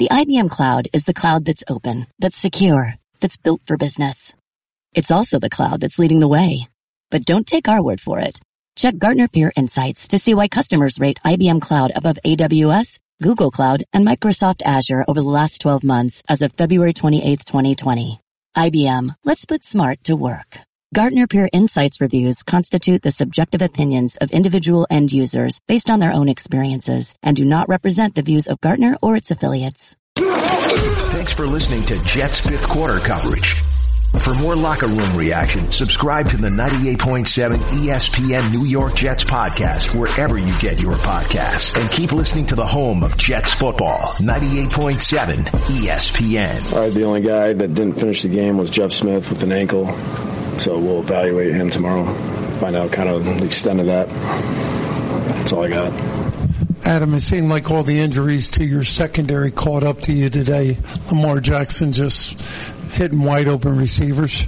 The IBM Cloud is the cloud that's open, that's secure, that's built for business. It's also the cloud that's leading the way. But don't take our word for it. Check Gartner Peer Insights to see why customers rate IBM Cloud above AWS, Google Cloud, and Microsoft Azure over the last 12 months as of February 28, 2020. IBM, let's put smart to work. Gartner Peer Insights reviews constitute the subjective opinions of individual end users based on their own experiences and do not represent the views of Gartner or its affiliates. Thanks for listening to Jets fifth quarter coverage. For more locker room reaction, subscribe to the 98.7 ESPN New York Jets podcast wherever you get your podcasts. And keep listening to the home of Jets football, 98.7 ESPN. All right, the only guy that didn't finish the game was Jeff Smith with an ankle. So we'll evaluate him tomorrow, find out kind of the extent of that. That's all I got. Adam, it seemed like all the injuries to your secondary caught up to you today. Lamar Jackson just hitting wide open receivers.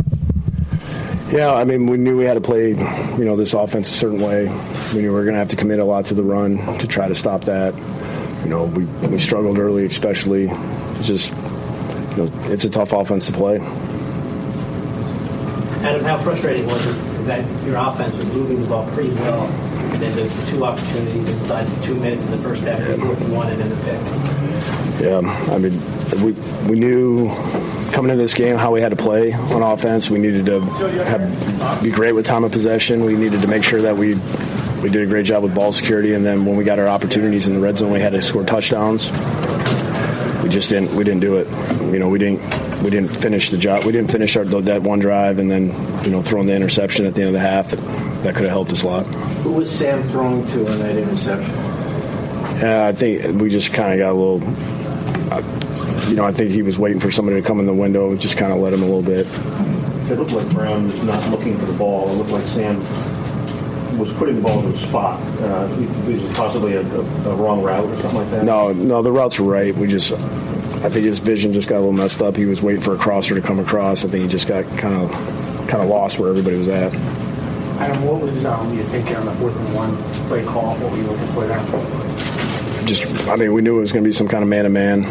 Yeah, I mean, we knew we had to play, you know, this offense a certain way. We knew we were going to have to commit a lot to the run to try to stop that. You know, we, we struggled early, especially. It's just, you know, it's a tough offense to play. Adam, how frustrating was it that your offense was moving the ball pretty well, and then there's two opportunities inside the two minutes in the first half, yeah. fourth and one, and then the pick? Yeah, I mean, we we knew coming into this game how we had to play on offense. We needed to have, be great with time of possession. We needed to make sure that we we did a great job with ball security, and then when we got our opportunities in the red zone, we had to score touchdowns. We just didn't we didn't do it. You know, we didn't we didn't finish the job. We didn't finish our, that one drive, and then you know throwing the interception at the end of the half that, that could have helped us a lot. Who was Sam throwing to on that interception? Yeah, I think we just kind of got a little. Uh, you know, I think he was waiting for somebody to come in the window and just kind of let him a little bit. It looked like Brown was not looking for the ball. It looked like Sam was putting the ball in a spot. Uh, was possibly a, a, a, wrong route or something like that? No, no, the routes were right. We just I think his vision just got a little messed up. He was waiting for a crosser to come across. I think he just got kind of kind of lost where everybody was at. Adam, what was um, you thinking on the fourth and one play call? What were you looking for there? Just, I mean, we knew it was going to be some kind of man to man.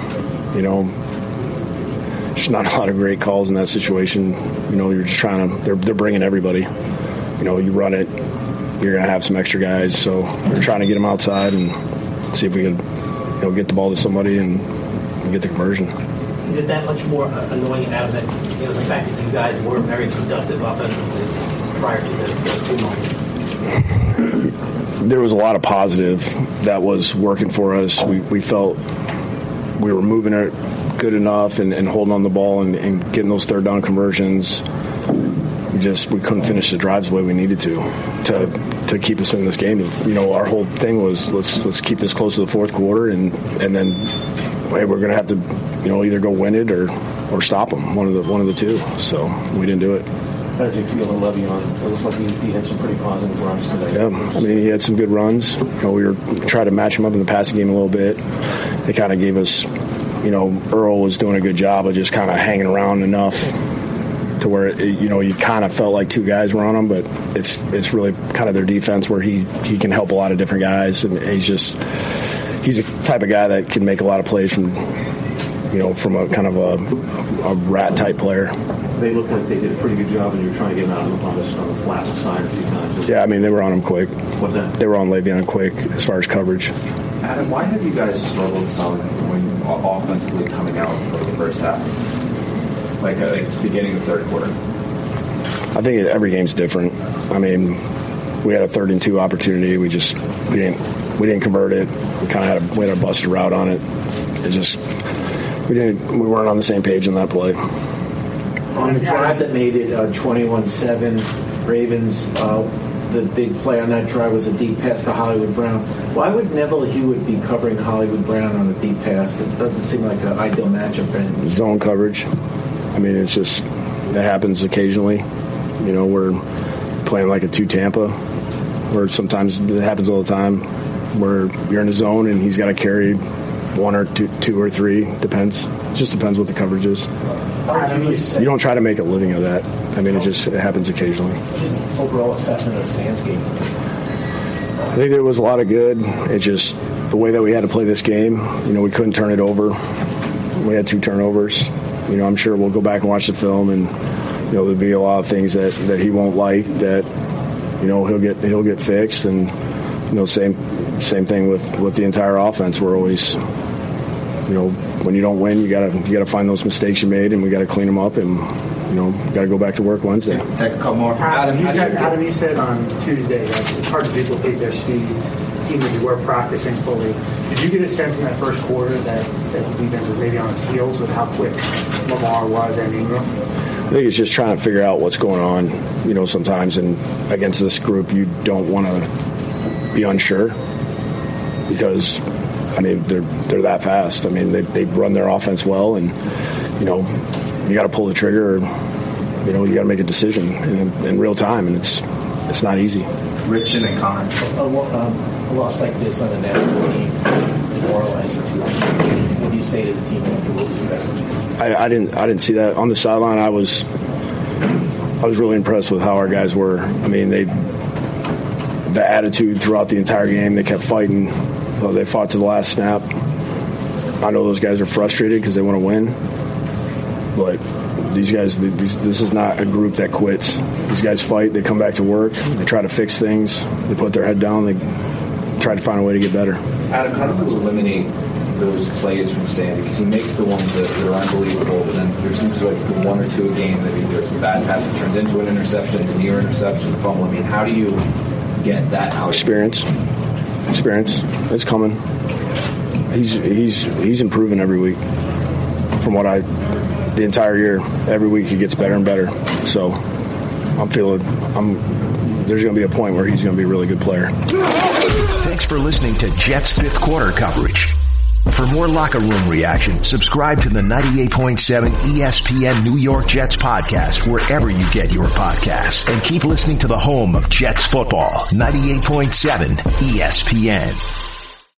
You know, just not a lot of great calls in that situation. You know, you're just trying to. They're they're bringing everybody. You know, you run it, you're going to have some extra guys. So we're trying to get them outside and see if we can, you know, get the ball to somebody and get the conversion. Is it that much more uh, annoying now that you know the fact that you guys were very productive offensively prior to the two moments? There was a lot of positive that was working for us. We, we felt we were moving it good enough and, and holding on the ball and, and getting those third down conversions just we couldn't finish the drives the way we needed to to to keep us in this game. You know, our whole thing was let's let's keep this close to the fourth quarter and and then hey, we're going to have to, you know, either go win it or or stop them. One of the one of the two. So we didn't do it. How did you feel Le'Veon? It looked like he, he, had some pretty positive runs today. Yeah, I mean, he had some good runs. You know, we were trying to match him up in the passing game a little bit. It kind of gave us, you know, Earl was doing a good job of just kind of hanging around enough to where it, you know you kind of felt like two guys were on him, but it's it's really kind of their defense where he he can help a lot of different guys, and he's just he's a type of guy that can make a lot of plays from you know from a kind of a, a rat type player. They look like they did a pretty good job, and you were trying to get out on the, on the flat side a few times. Yeah, I mean they were on him quick. What's that? They were on Le'Veon quick as far as coverage. Adam, why have you guys struggled some when offensively coming out for the first half? Like, uh, like it's beginning of third quarter. I think every game's different. I mean, we had a third and two opportunity. We just we didn't we didn't convert it. We kind of had a, we had a busted route on it. It just we didn't we weren't on the same page in that play. On the drive that made it uh, 21-7, Ravens. Uh, the big play on that drive was a deep pass to Hollywood Brown. Why would Neville Hewitt be covering Hollywood Brown on a deep pass? It doesn't seem like an ideal matchup for him. Zone coverage. I mean, it's just it happens occasionally. You know, we're playing like a two Tampa, where sometimes it happens all the time where you're in a zone and he's got to carry one or two, two or three. Depends. It just depends what the coverage is. You don't try to make a living of that. I mean, it just it happens occasionally. Just overall assessment of Sam's game. I think there was a lot of good. It just the way that we had to play this game. You know, we couldn't turn it over. we had two turnovers. You know, I'm sure we'll go back and watch the film, and you know there'll be a lot of things that, that he won't like that you know he'll get he'll get fixed, and you know same same thing with with the entire offense. We're always you know when you don't win, you gotta you gotta find those mistakes you made, and we gotta clean them up, and you know got to go back to work Wednesday. Take a couple more. Uh, Adam, you said, Adam, you said on Tuesday that it's hard to duplicate their speed, even if you were practicing fully. Did you get a sense in that first quarter that, that the defense was maybe on its heels with how quick Lamar was and Ingram? I think it's just trying to figure out what's going on. You know, sometimes and against this group, you don't want to be unsure because I mean they're they're that fast. I mean they they run their offense well, and you know you got to pull the trigger. Or, you know you got to make a decision in, in real time, and it's it's not easy. Rich and then Connor. A, um, a loss like this on the national team demoralizes you. What do you say to the team after what was your message? I, I didn't I didn't see that on the sideline. I was I was really impressed with how our guys were. I mean they the attitude throughout the entire game. They kept fighting. Uh, They fought to the last snap. I know those guys are frustrated because they want to win, but these guys, these, this is not a group that quits. These guys fight. They come back to work. They try to fix things. They put their head down. They try to find a way to get better. Adam, how do you eliminate those plays from Sam? Because he makes the ones that, are unbelievable, but then there seems like the one or two a game that either it's a bad pass that turns into an interception, a near interception, a fumble. I mean, how do you get that out? Experience, experience. It's coming. He's he's he's improving every week. From what I, the entire year, every week he gets better and better. So I'm feeling I'm. There's going to be a point where he's going to be a really good player. Thanks for listening to Jets fifth quarter coverage. For more locker room reaction, subscribe to the 98.7 ESPN New York Jets podcast wherever you get your podcasts. And keep listening to the home of Jets football, 98.7 ESPN.